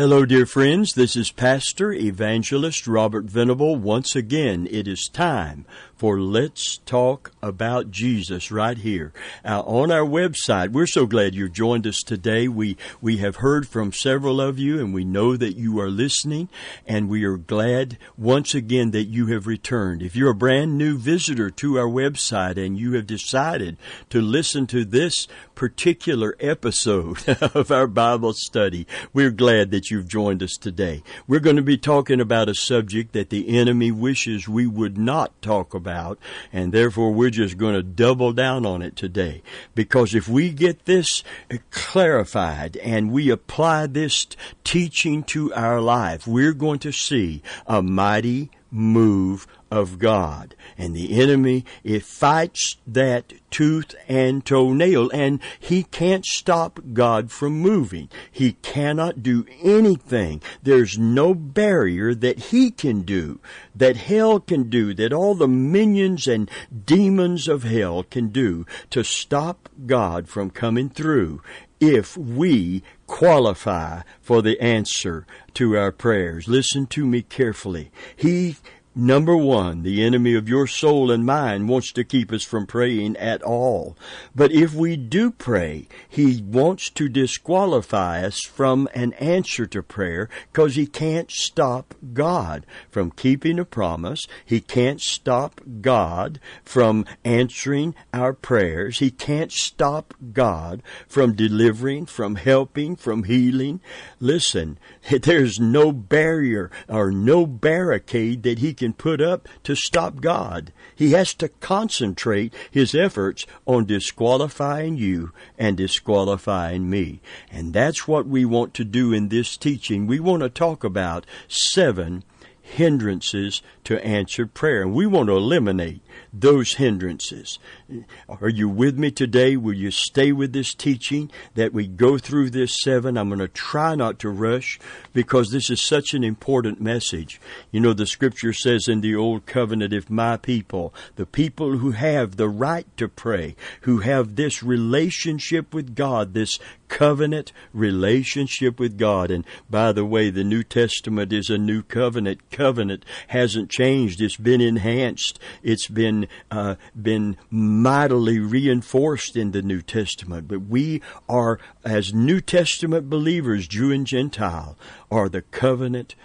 Hello, dear friends. This is Pastor Evangelist Robert Venable. Once again, it is time for Let's Talk About Jesus right here uh, on our website. We're so glad you joined us today. We we have heard from several of you, and we know that you are listening, and we are glad once again that you have returned. If you're a brand new visitor to our website and you have decided to listen to this particular episode of our Bible study, we're glad that you've joined us today. We're going to be talking about a subject that the enemy wishes we would not talk about about, and therefore we're just going to double down on it today. Because if we get this clarified and we apply this teaching to our life, we're going to see a mighty move of God. And the enemy, it fights that tooth and toenail and he can't stop God from moving. He cannot do anything. There's no barrier that he can do, that hell can do, that all the minions and demons of hell can do to stop God from coming through if we qualify for the answer to our prayers. Listen to me carefully. He Number one, the enemy of your soul and mine wants to keep us from praying at all. But if we do pray, he wants to disqualify us from an answer to prayer because he can't stop God from keeping a promise. He can't stop God from answering our prayers. He can't stop God from delivering, from helping, from healing. Listen, there's no barrier or no barricade that he can put up to stop God. He has to concentrate his efforts on disqualifying you and disqualifying me. And that's what we want to do in this teaching. We want to talk about seven hindrances to answered prayer. And we want to eliminate those hindrances. Are you with me today? Will you stay with this teaching that we go through this seven? I'm going to try not to rush because this is such an important message. You know, the scripture says in the Old Covenant, if my people, the people who have the right to pray, who have this relationship with God, this covenant relationship with God. And by the way, the New Testament is a new covenant. Covenant hasn't changed. It's been enhanced. It's been uh, been mightily reinforced in the New Testament. But we are, as New Testament believers, Jew and Gentile, are the covenant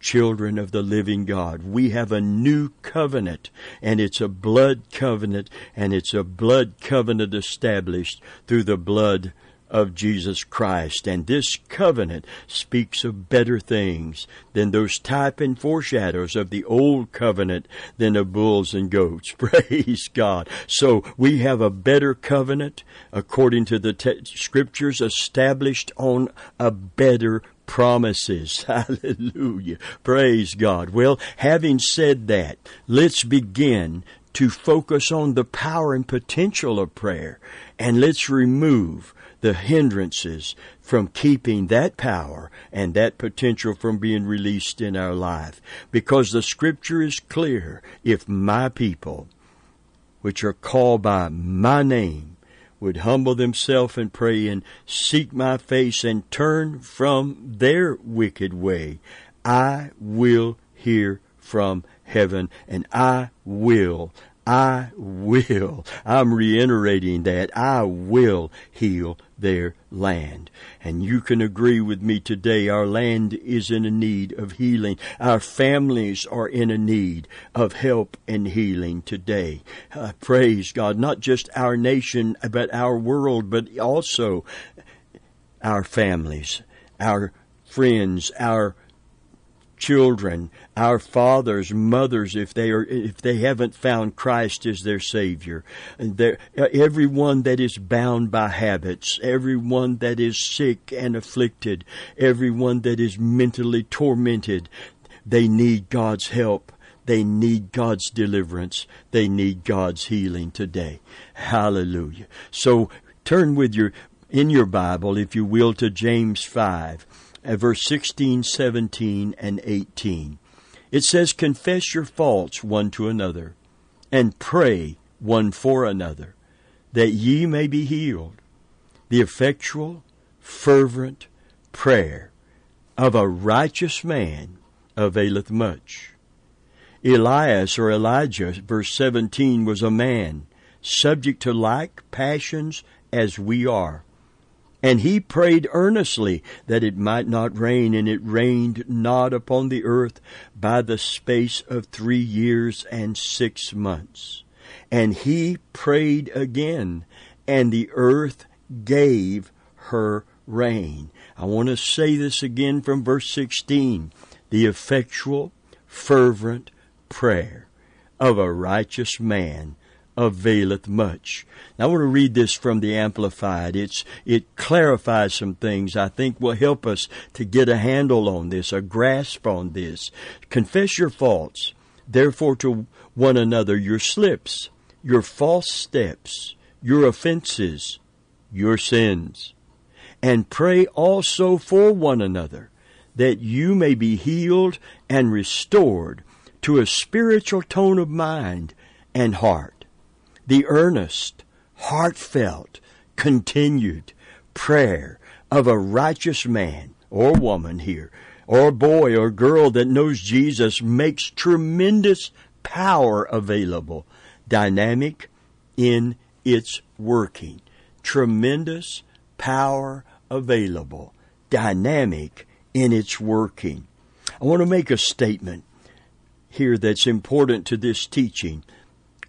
children of the living God. We have a new covenant, and it's a blood covenant, and it's a blood covenant established through the blood of Jesus Christ. And this covenant speaks of better things than those type and foreshadows of the old covenant than of bulls and goats. Praise God. So we have a better covenant according to the te- scriptures established on a better promises. Hallelujah. Praise God. Well, having said that, let's begin to focus on the power and potential of prayer and let's remove the hindrances from keeping that power and that potential from being released in our life. Because the scripture is clear. If my people, which are called by my name, would humble themselves and pray and seek my face and turn from their wicked way, I will hear from heaven and I will I will. I'm reiterating that. I will heal their land. And you can agree with me today. Our land is in a need of healing. Our families are in a need of help and healing today. Uh, praise God. Not just our nation, but our world, but also our families, our friends, our children, our fathers, mothers, if they are, if they haven't found Christ as their Savior, everyone that is bound by habits, everyone that is sick and afflicted, everyone that is mentally tormented, they need God's help. They need God's deliverance. They need God's healing today. Hallelujah. So turn with your, in your Bible, if you will, to James 5 at verse 16, 17, and 18. It says, Confess your faults one to another, and pray one for another, that ye may be healed. The effectual, fervent prayer of a righteous man availeth much. Elias or Elijah, verse 17, was a man subject to like passions as we are. And he prayed earnestly that it might not rain, and it rained not upon the earth by the space of three years and six months. And he prayed again, and the earth gave her rain. I want to say this again from verse 16. The effectual, fervent prayer of a righteous man availeth much. Now, I want to read this from the Amplified. It's, it clarifies some things I think will help us to get a handle on this, a grasp on this. Confess your faults, therefore, to one another your slips, your false steps, your offenses, your sins, and pray also for one another that you may be healed and restored to a spiritual tone of mind and heart the earnest, heartfelt, continued prayer of a righteous man or woman here, or boy or girl that knows Jesus makes tremendous power available, dynamic in its working. Tremendous power available, dynamic in its working. I want to make a statement here that's important to this teaching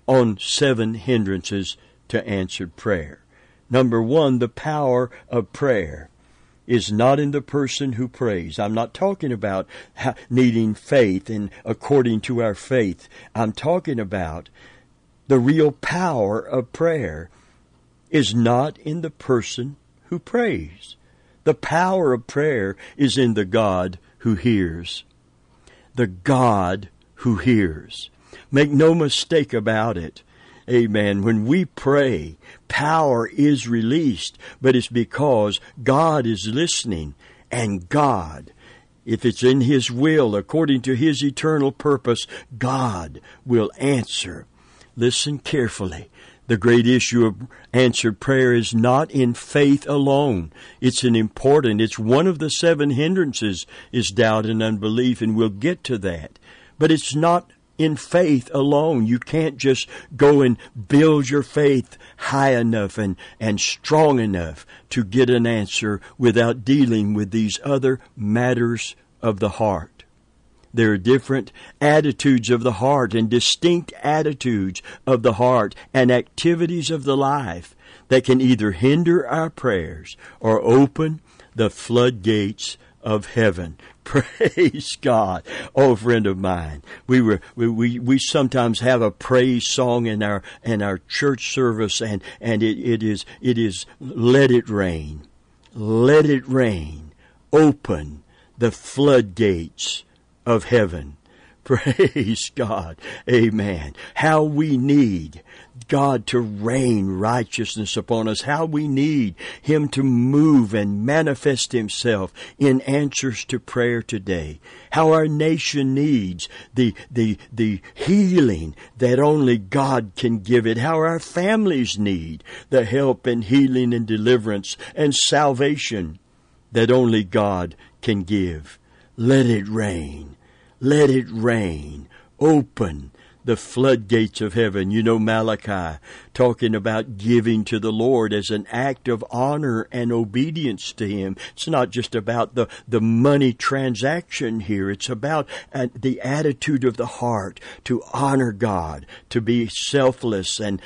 on seven hindrances to answered prayer. Number one, the power of prayer is not in the person who prays. I'm not talking about needing faith and according to our faith. I'm talking about the real power of prayer is not in the person who prays. The power of prayer is in the God who hears. The God who hears. Make no mistake about it. Amen. When we pray, power is released, but it's because God is listening and God, if it's in His will, according to His eternal purpose, God will answer. Listen carefully. The great issue of answered prayer is not in faith alone. It's an important, it's one of the seven hindrances is doubt and unbelief, and we'll get to that. But it's not in faith alone. You can't just go and build your faith high enough and, and strong enough to get an answer without dealing with these other matters of the heart. There are different attitudes of the heart and distinct attitudes of the heart and activities of the life that can either hinder our prayers or open the floodgates of heaven. Praise God. Oh, friend of mine, we were, we, we, we sometimes have a praise song in our, in our church service and, and it, it is, it is, let it rain. Let it rain. Open the floodgates of heaven. Praise God. Amen. How we need God to rain righteousness upon us, how we need Him to move and manifest Himself in answers to prayer today, how our nation needs the, the, the healing that only God can give it, how our families need the help and healing and deliverance and salvation that only God can give. Let it rain. Let it rain. Open the floodgates of heaven. You know Malachi talking about giving to the Lord as an act of honor and obedience to Him. It's not just about the, the money transaction here. It's about uh, the attitude of the heart to honor God, to be selfless and,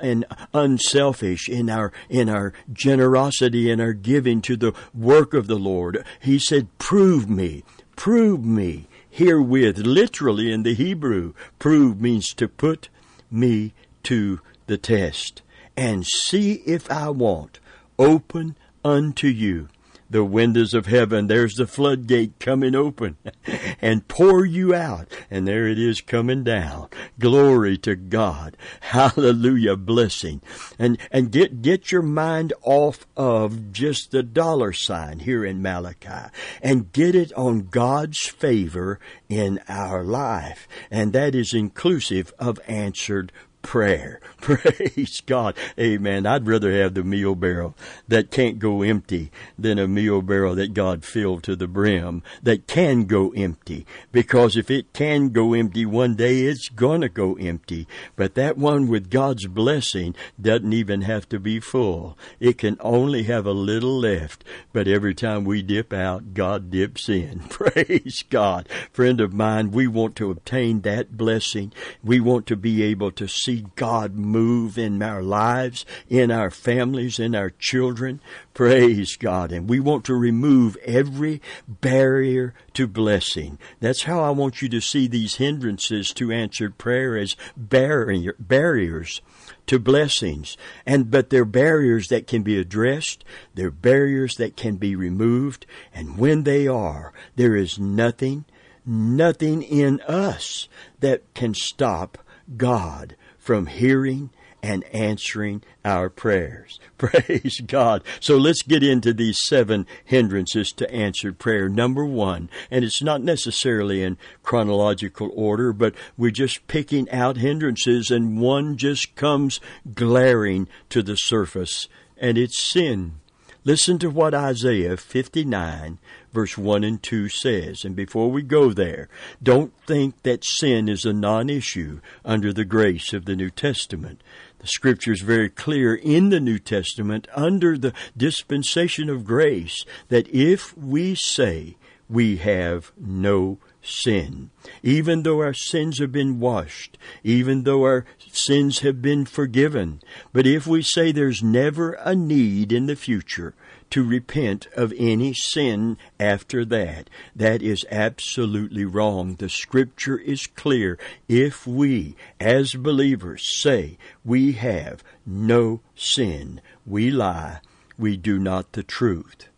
and unselfish in our, in our generosity and our giving to the work of the Lord. He said, prove me, prove me herewith, literally in the Hebrew, prove means to put me to the test. And see if I want open unto you the windows of heaven. There's the floodgate coming open and pour you out. And there it is coming down. Glory to God. Hallelujah. Blessing. And, and get, get your mind off of just the dollar sign here in Malachi and get it on God's favor in our life. And that is inclusive of answered prayer. Praise God. Amen. I'd rather have the meal barrel that can't go empty than a meal barrel that God filled to the brim that can go empty. Because if it can go empty one day, it's gonna go empty. But that one with God's blessing doesn't even have to be full. It can only have a little left. But every time we dip out, God dips in. Praise God. Friend of mine, we want to obtain that blessing. We want to be able to see God move in our lives, in our families, in our children. Praise God. And we want to remove every barrier to blessing. That's how I want you to see these hindrances to answered prayer as barrier, barriers to blessings. And, but they're barriers that can be addressed. They're barriers that can be removed. And when they are, there is nothing, nothing in us that can stop God from hearing and answering our prayers. Praise God. So let's get into these seven hindrances to answered prayer. Number one, and it's not necessarily in chronological order, but we're just picking out hindrances and one just comes glaring to the surface and it's sin. Listen to what Isaiah 59 verse 1 and 2 says. And before we go there, don't think that sin is a non-issue under the grace of the New Testament. The scripture is very clear in the New Testament under the dispensation of grace that if we say we have no sin, even though our sins have been washed, even though our sins have been forgiven, but if we say there's never a need in the future, to repent of any sin after that. That is absolutely wrong. The scripture is clear. If we, as believers, say we have no sin, we lie, we do not the truth.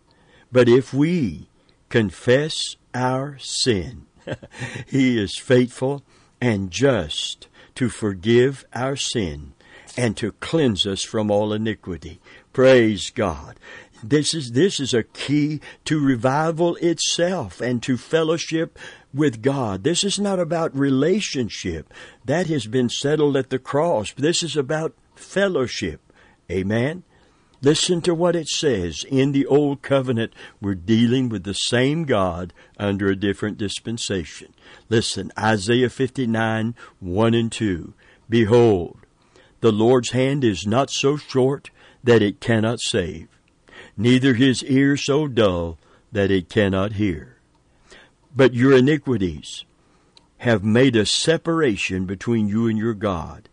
But if we confess our sin, he is faithful and just to forgive our sin and to cleanse us from all iniquity. Praise God. This is, this is a key to revival itself and to fellowship with God. This is not about relationship. That has been settled at the cross. This is about fellowship. Amen. Listen to what it says. In the Old Covenant, we're dealing with the same God under a different dispensation. Listen, Isaiah 59, 1 and 2. Behold, the Lord's hand is not so short that it cannot save neither his ear so dull that it cannot hear. But your iniquities have made a separation between you and your God,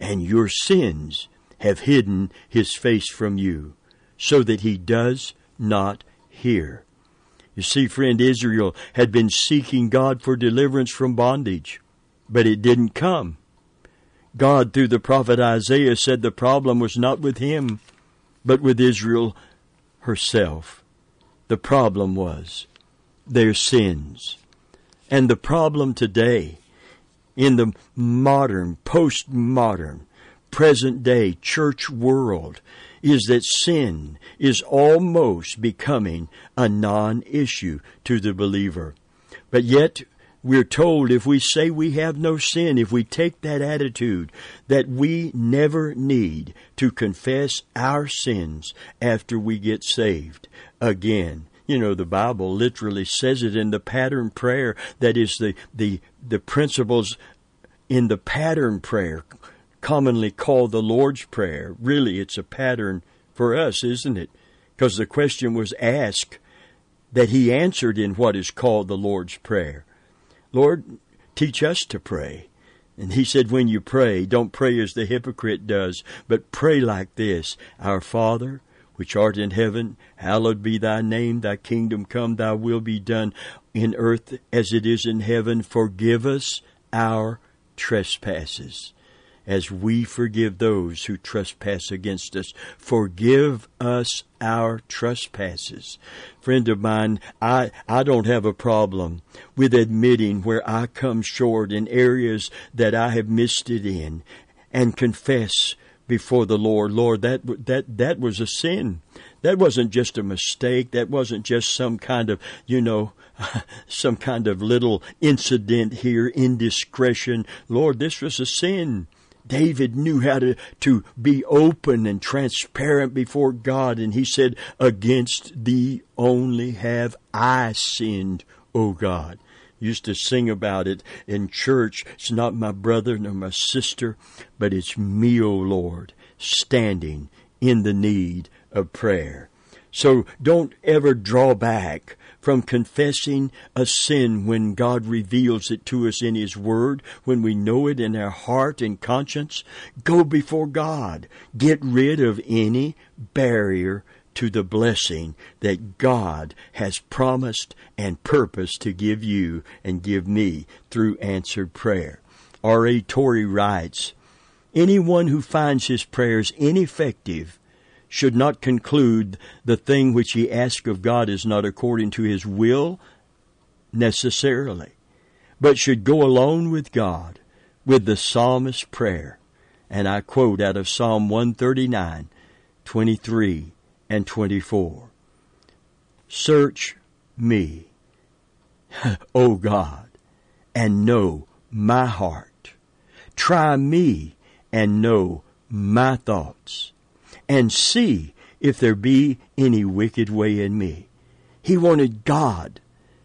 and your sins have hidden his face from you, so that he does not hear. You see, friend, Israel had been seeking God for deliverance from bondage, but it didn't come. God, through the prophet Isaiah, said the problem was not with him, but with Israel herself. The problem was their sins. And the problem today, in the modern, postmodern, present day church world, is that sin is almost becoming a non issue to the believer. But yet, we're told if we say we have no sin, if we take that attitude, that we never need to confess our sins after we get saved again. You know, the Bible literally says it in the pattern prayer that is the, the, the principles in the pattern prayer, commonly called the Lord's Prayer. Really, it's a pattern for us, isn't it? Because the question was asked that he answered in what is called the Lord's Prayer. Lord, teach us to pray. And he said, when you pray, don't pray as the hypocrite does, but pray like this Our Father, which art in heaven, hallowed be thy name, thy kingdom come, thy will be done in earth as it is in heaven. Forgive us our trespasses as we forgive those who trespass against us. Forgive us our trespasses. Friend of mine, I, I don't have a problem with admitting where I come short in areas that I have missed it in and confess before the Lord, Lord, that that that was a sin. That wasn't just a mistake. That wasn't just some kind of, you know, some kind of little incident here, indiscretion. Lord, this was a sin David knew how to, to be open and transparent before God, and he said, Against thee only have I sinned, O God. Used to sing about it in church. It's not my brother nor my sister, but it's me, O Lord, standing in the need of prayer. So don't ever draw back from confessing a sin when God reveals it to us in His Word, when we know it in our heart and conscience. Go before God. Get rid of any barrier to the blessing that God has promised and purposed to give you and give me through answered prayer. R.A. Torrey writes, Anyone who finds his prayers ineffective should not conclude the thing which he asks of God is not according to his will necessarily, but should go alone with God with the psalmist's prayer. And I quote out of Psalm 139, 23 and 24. Search me, O God, and know my heart. Try me and know my thoughts and see if there be any wicked way in me. He wanted God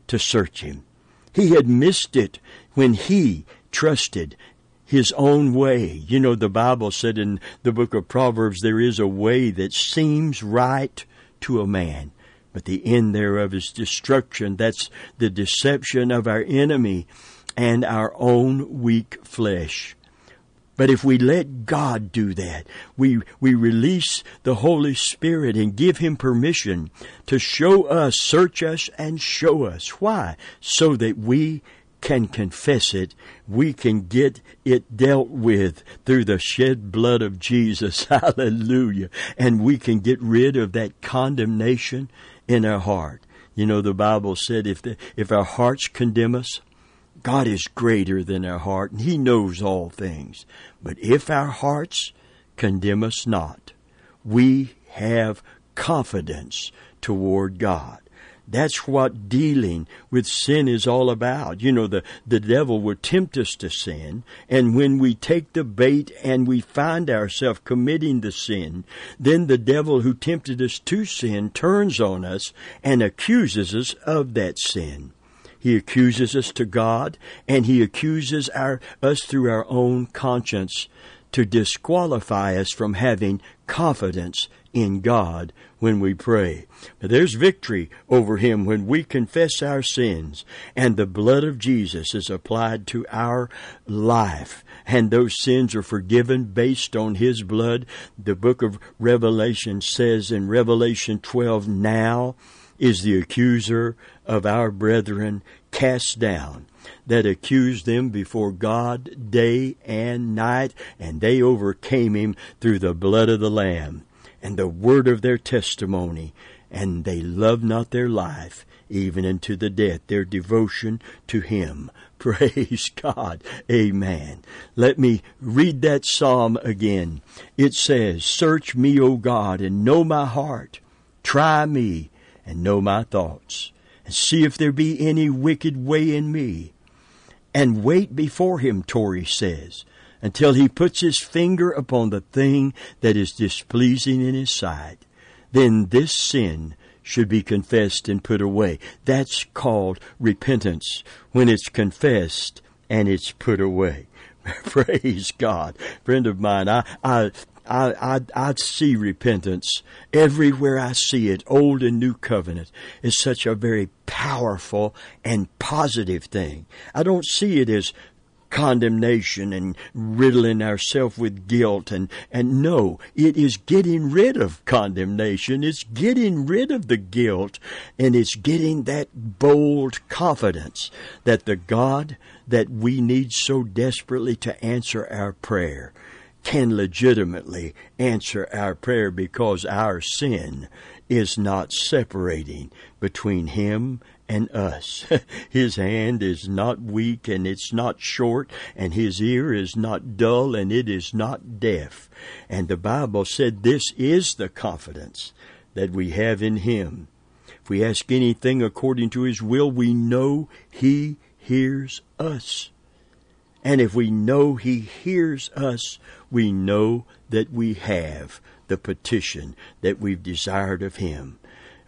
to search him. He had missed it when he trusted his own way. You know, the Bible said in the book of Proverbs, there is a way that seems right to a man, but the end thereof is destruction. That's the deception of our enemy and our own weak flesh. But if we let God do that, we, we release the Holy Spirit and give Him permission to show us, search us, and show us. Why? So that we can confess it. We can get it dealt with through the shed blood of Jesus. Hallelujah. And we can get rid of that condemnation in our heart. You know, the Bible said if, the, if our hearts condemn us, God is greater than our heart, and He knows all things. But if our hearts condemn us not, we have confidence toward God. That's what dealing with sin is all about. You know, the, the devil will tempt us to sin, and when we take the bait and we find ourselves committing the sin, then the devil who tempted us to sin turns on us and accuses us of that sin. He accuses us to God, and he accuses our, us through our own conscience to disqualify us from having confidence in God when we pray. But there's victory over him when we confess our sins and the blood of Jesus is applied to our life and those sins are forgiven based on his blood. The book of Revelation says in Revelation 12, now is the accuser of our brethren cast down that accused them before God day and night, and they overcame him through the blood of the Lamb and the word of their testimony, and they loved not their life even unto the death, their devotion to him. Praise God. Amen. Let me read that psalm again. It says, Search me, O God, and know my heart. Try me and know my thoughts, and see if there be any wicked way in me. And wait before him, Torrey says, until he puts his finger upon the thing that is displeasing in his sight. Then this sin should be confessed and put away. That's called repentance, when it's confessed and it's put away. Praise God. Friend of mine, I, I I, I, I see repentance everywhere I see it, Old and New Covenant, is such a very powerful and positive thing. I don't see it as condemnation and riddling ourselves with guilt and and no it is getting rid of condemnation it's getting rid of the guilt and it's getting that bold confidence that the God that we need so desperately to answer our prayer can legitimately answer our prayer because our sin is not separating between Him and us. His hand is not weak and it's not short, and His ear is not dull and it is not deaf. And the Bible said this is the confidence that we have in Him. If we ask anything according to His will, we know He hears us. And if we know He hears us, we know that we have the petition that we've desired of Him.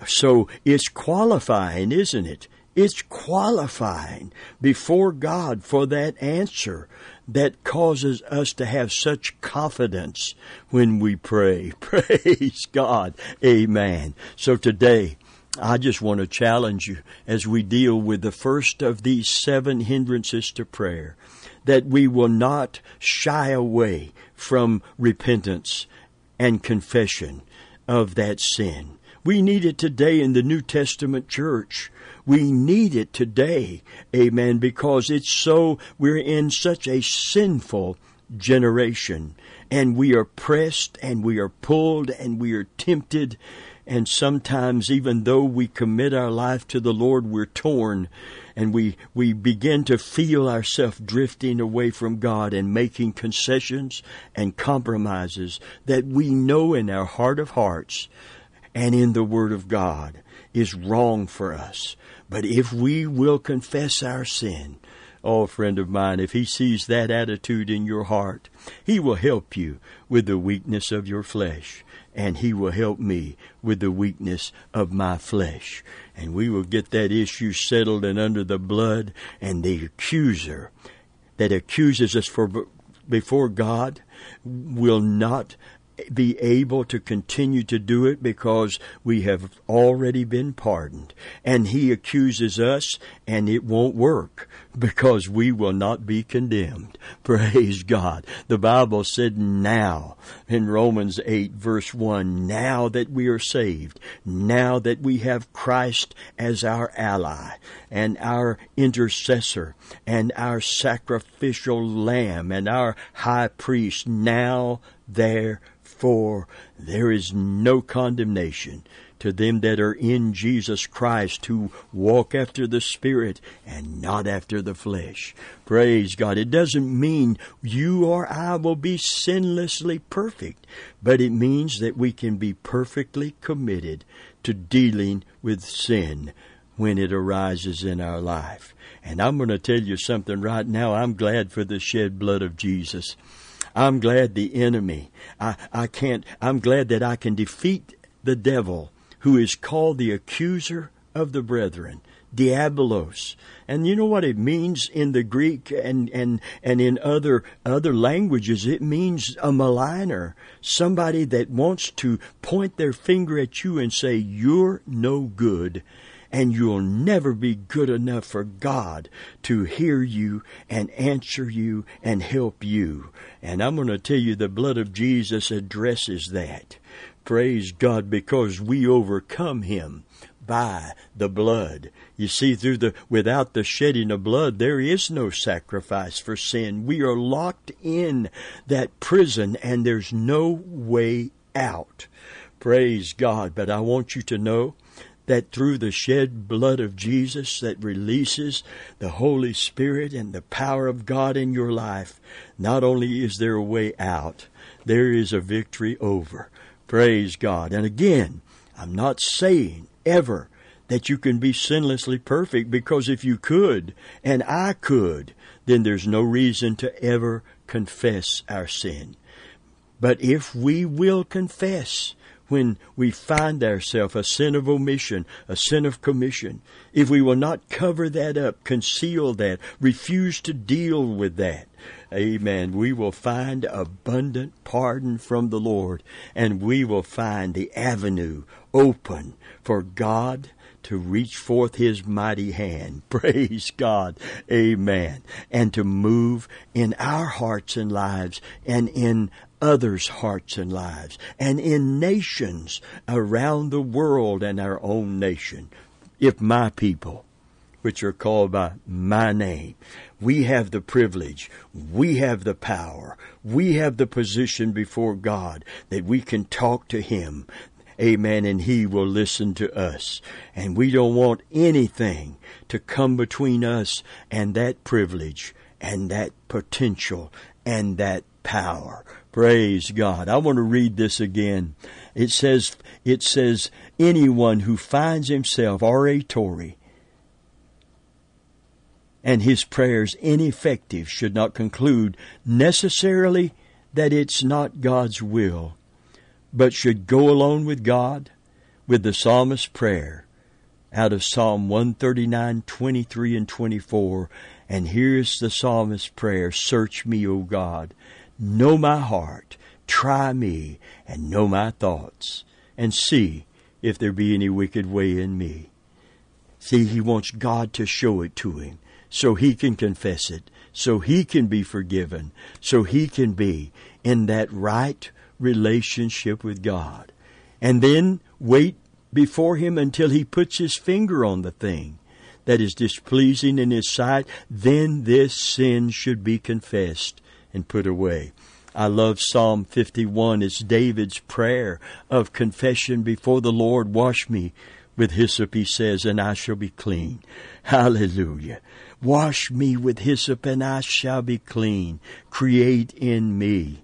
So it's qualifying, isn't it? It's qualifying before God for that answer that causes us to have such confidence when we pray. Praise God. Amen. So today, I just want to challenge you as we deal with the first of these seven hindrances to prayer that we will not shy away from repentance and confession of that sin. We need it today in the New Testament church. We need it today, amen, because it's so, we're in such a sinful generation and we are pressed and we are pulled and we are tempted and sometimes even though we commit our life to the Lord, we're torn and we, we begin to feel ourselves drifting away from God and making concessions and compromises that we know in our heart of hearts and in the Word of God is wrong for us. But if we will confess our sin, Oh, friend of mine, if he sees that attitude in your heart, he will help you with the weakness of your flesh, and he will help me with the weakness of my flesh. And we will get that issue settled and under the blood, and the accuser that accuses us for before God will not be able to continue to do it because we have already been pardoned. And he accuses us and it won't work because we will not be condemned. Praise God. The Bible said now in Romans 8 verse 1, now that we are saved, now that we have Christ as our ally and our intercessor and our sacrificial lamb and our high priest, now there for there is no condemnation to them that are in Jesus Christ who walk after the Spirit and not after the flesh. Praise God. It doesn't mean you or I will be sinlessly perfect, but it means that we can be perfectly committed to dealing with sin when it arises in our life. And I'm going to tell you something right now. I'm glad for the shed blood of Jesus. I'm glad the enemy, I, I can't, I'm glad that I can defeat the devil who is called the accuser of the brethren. Diabolos. And you know what it means in the Greek and, and, and in other, other languages? It means a maligner. Somebody that wants to point their finger at you and say, you're no good and you'll never be good enough for God to hear you and answer you and help you. And I'm going to tell you the blood of Jesus addresses that. Praise God because we overcome him by the blood. You see, through the without the shedding of blood, there is no sacrifice for sin. We are locked in that prison, and there's no way out. Praise God! But I want you to know that through the shed blood of Jesus that releases the Holy Spirit and the power of God in your life, not only is there a way out, there is a victory over. Praise God. And again, I'm not saying ever that you can be sinlessly perfect because if you could, and I could, then there's no reason to ever confess our sin. But if we will confess, when we find ourselves a sin of omission, a sin of commission, if we will not cover that up, conceal that, refuse to deal with that, amen, we will find abundant pardon from the Lord and we will find the avenue open for God to reach forth his mighty hand. Praise God. Amen. And to move in our hearts and lives and in others' hearts and lives and in nations around the world and our own nation. If my people, which are called by my name, we have the privilege, we have the power, we have the position before God that we can talk to Him. Amen. And He will listen to us. And we don't want anything to come between us and that privilege and that potential and that power. Praise God. I want to read this again. It says, it says, anyone who finds himself oratory and his prayers ineffective should not conclude necessarily that it's not God's will, but should go alone with God with the psalmist's prayer out of Psalm 139, 23 and 24. And here's the psalmist's prayer. Search me, O God. Know my heart. Try me and know my thoughts and see if there be any wicked way in me. See, he wants God to show it to him so he can confess it, so he can be forgiven, so he can be in that right relationship with God. And then wait before him until he puts his finger on the thing that is displeasing in his sight. Then this sin should be confessed and put away. I love Psalm 51. It's David's prayer of confession before the Lord. Wash me with hyssop, he says, and I shall be clean. Hallelujah. Wash me with hyssop, and I shall be clean. Create in me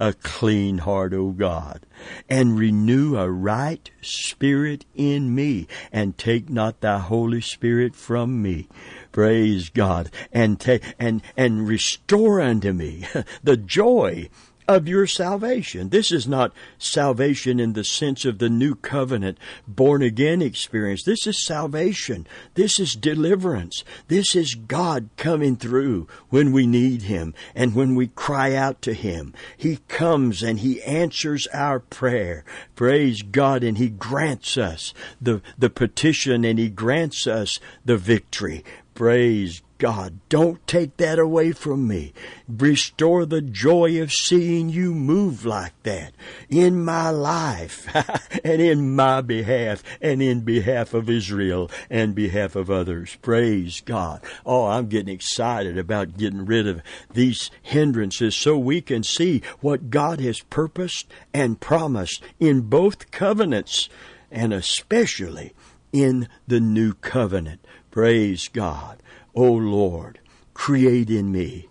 a clean heart, O God, and renew a right spirit in me, and take not thy Holy Spirit from me. Praise God, and take and and restore unto me the joy of your salvation. This is not salvation in the sense of the new covenant, born again experience. This is salvation. This is deliverance. This is God coming through when we need Him and when we cry out to Him. He comes and He answers our prayer. Praise God and He grants us the, the petition and He grants us the victory. Praise God, don't take that away from me. Restore the joy of seeing you move like that in my life and in my behalf and in behalf of Israel and behalf of others. Praise God. Oh, I'm getting excited about getting rid of these hindrances so we can see what God has purposed and promised in both covenants and especially in the new covenant. Praise God. O Lord, create in me.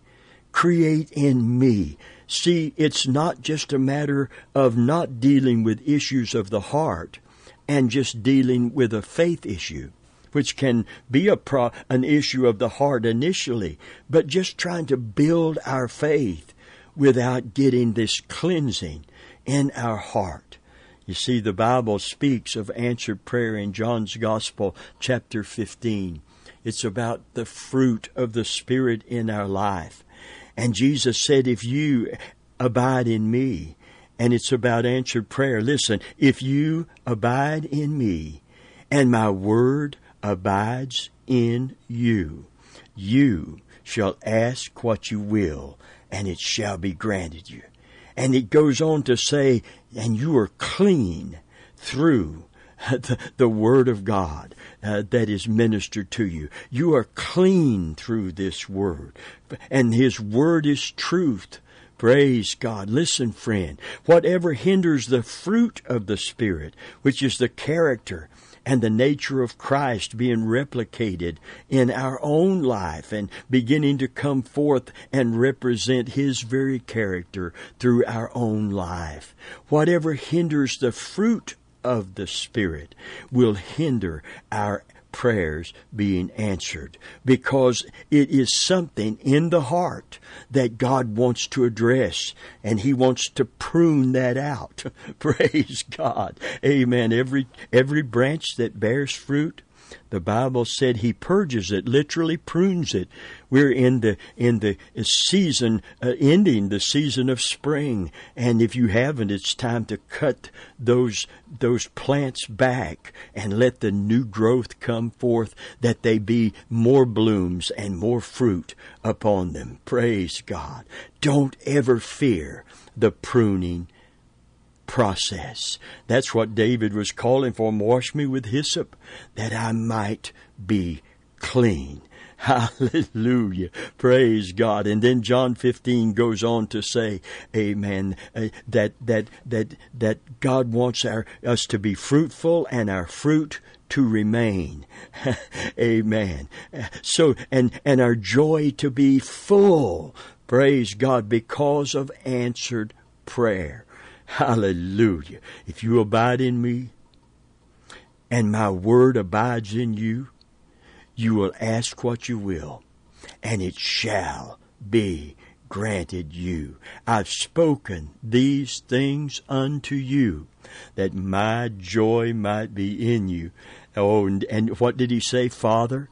Create in me. See, it's not just a matter of not dealing with issues of the heart and just dealing with a faith issue, which can be a pro- an issue of the heart initially, but just trying to build our faith without getting this cleansing in our heart. You see, the Bible speaks of answered prayer in John's Gospel, chapter 15. It's about the fruit of the Spirit in our life. And Jesus said, if you abide in me, and it's about answered prayer. Listen, if you abide in me, and my word abides in you, you shall ask what you will, and it shall be granted you. And it goes on to say, and you are clean through the, the Word of God uh, that is ministered to you. You are clean through this Word. And His Word is truth. Praise God. Listen, friend. Whatever hinders the fruit of the Spirit, which is the character and the nature of Christ being replicated in our own life and beginning to come forth and represent His very character through our own life. Whatever hinders the fruit of the Spirit will hinder our prayers being answered because it is something in the heart that God wants to address and he wants to prune that out. Praise God. Amen. Every every branch that bears fruit the Bible said he purges it, literally prunes it. We're in the in the season uh, ending the season of spring, and if you haven't, it's time to cut those those plants back and let the new growth come forth, that they be more blooms and more fruit upon them. Praise God! Don't ever fear the pruning process. That's what David was calling for. Wash me with hyssop that I might be clean. Hallelujah. Praise God. And then John 15 goes on to say, amen, uh, that, that, that, that God wants our, us to be fruitful and our fruit to remain. amen. So, and, and our joy to be full. Praise God because of answered prayer. Hallelujah. If you abide in me and my word abides in you, you will ask what you will and it shall be granted you. I've spoken these things unto you, that my joy might be in you. Oh, and, and what did he say, Father?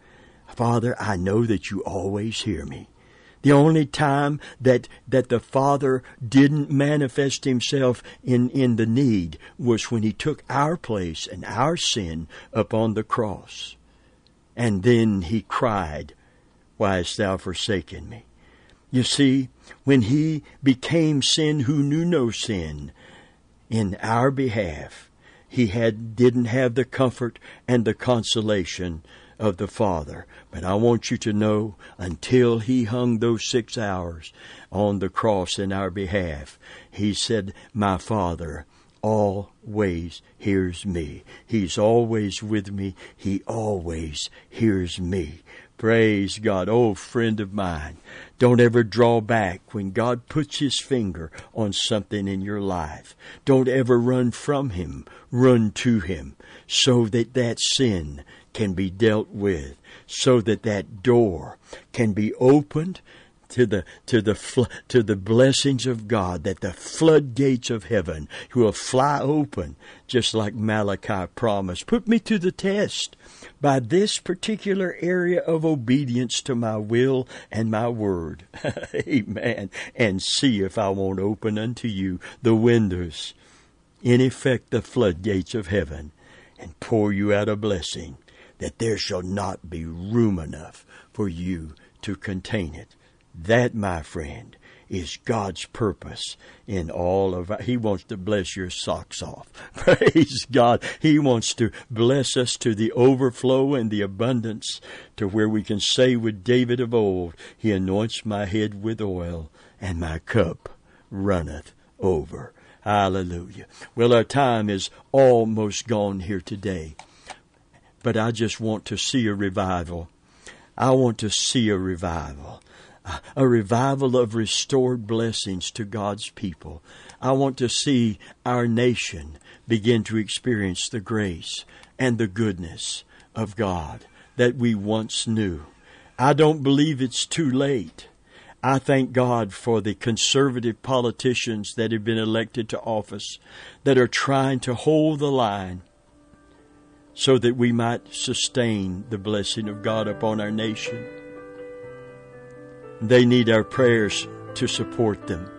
Father, I know that you always hear me. The only time that, that the Father didn't manifest himself in, in the need was when he took our place and our sin upon the cross. And then he cried, Why hast thou forsaken me? You see, when he became sin who knew no sin in our behalf, he had didn't have the comfort and the consolation of the Father. But I want you to know until he hung those six hours on the cross in our behalf, he said, My Father always hears me. He's always with me. He always hears me. Praise God. Oh, friend of mine, don't ever draw back when God puts His finger on something in your life. Don't ever run from Him. Run to Him so that that sin can be dealt with so that that door can be opened to the to the to the blessings of God that the floodgates of heaven will fly open just like Malachi promised. Put me to the test by this particular area of obedience to my will and my word. Amen. And see if I won't open unto you the windows in effect the floodgates of heaven and pour you out a blessing that there shall not be room enough for you to contain it. That, my friend, is God's purpose in all of our, He wants to bless your socks off. Praise God. He wants to bless us to the overflow and the abundance to where we can say with David of old, He anoints my head with oil and my cup runneth over. Hallelujah. Well, our time is almost gone here today but I just want to see a revival. I want to see a revival. A revival of restored blessings to God's people. I want to see our nation begin to experience the grace and the goodness of God that we once knew. I don't believe it's too late. I thank God for the conservative politicians that have been elected to office that are trying to hold the line so that we might sustain the blessing of God upon our nation. They need our prayers to support them.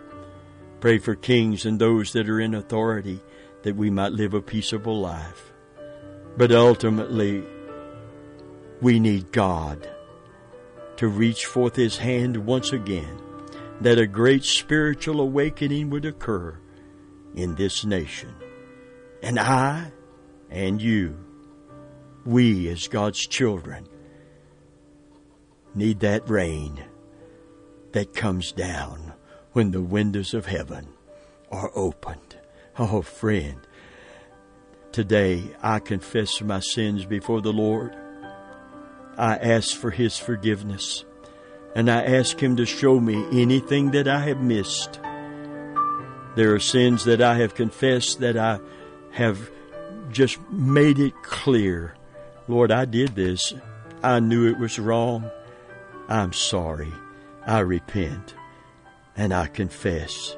Pray for kings and those that are in authority that we might live a peaceable life. But ultimately, we need God to reach forth His hand once again, that a great spiritual awakening would occur in this nation. And I and you we as God's children need that rain that comes down when the windows of heaven are opened. Oh, friend, today I confess my sins before the Lord. I ask for His forgiveness and I ask Him to show me anything that I have missed. There are sins that I have confessed that I have just made it clear Lord, I did this. I knew it was wrong. I'm sorry. I repent and I confess.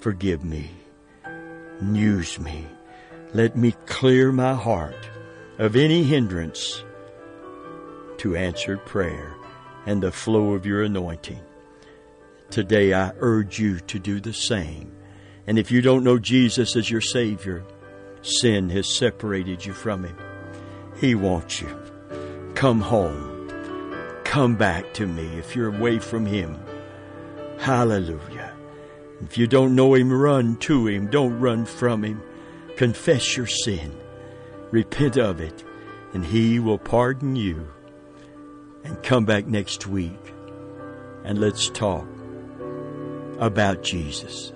Forgive me. Use me. Let me clear my heart of any hindrance to answered prayer and the flow of your anointing. Today I urge you to do the same. And if you don't know Jesus as your Savior, sin has separated you from Him. He wants you. Come home. Come back to me if you're away from Him. Hallelujah. If you don't know Him, run to Him. Don't run from Him. Confess your sin. Repent of it, and He will pardon you. And come back next week and let's talk about Jesus.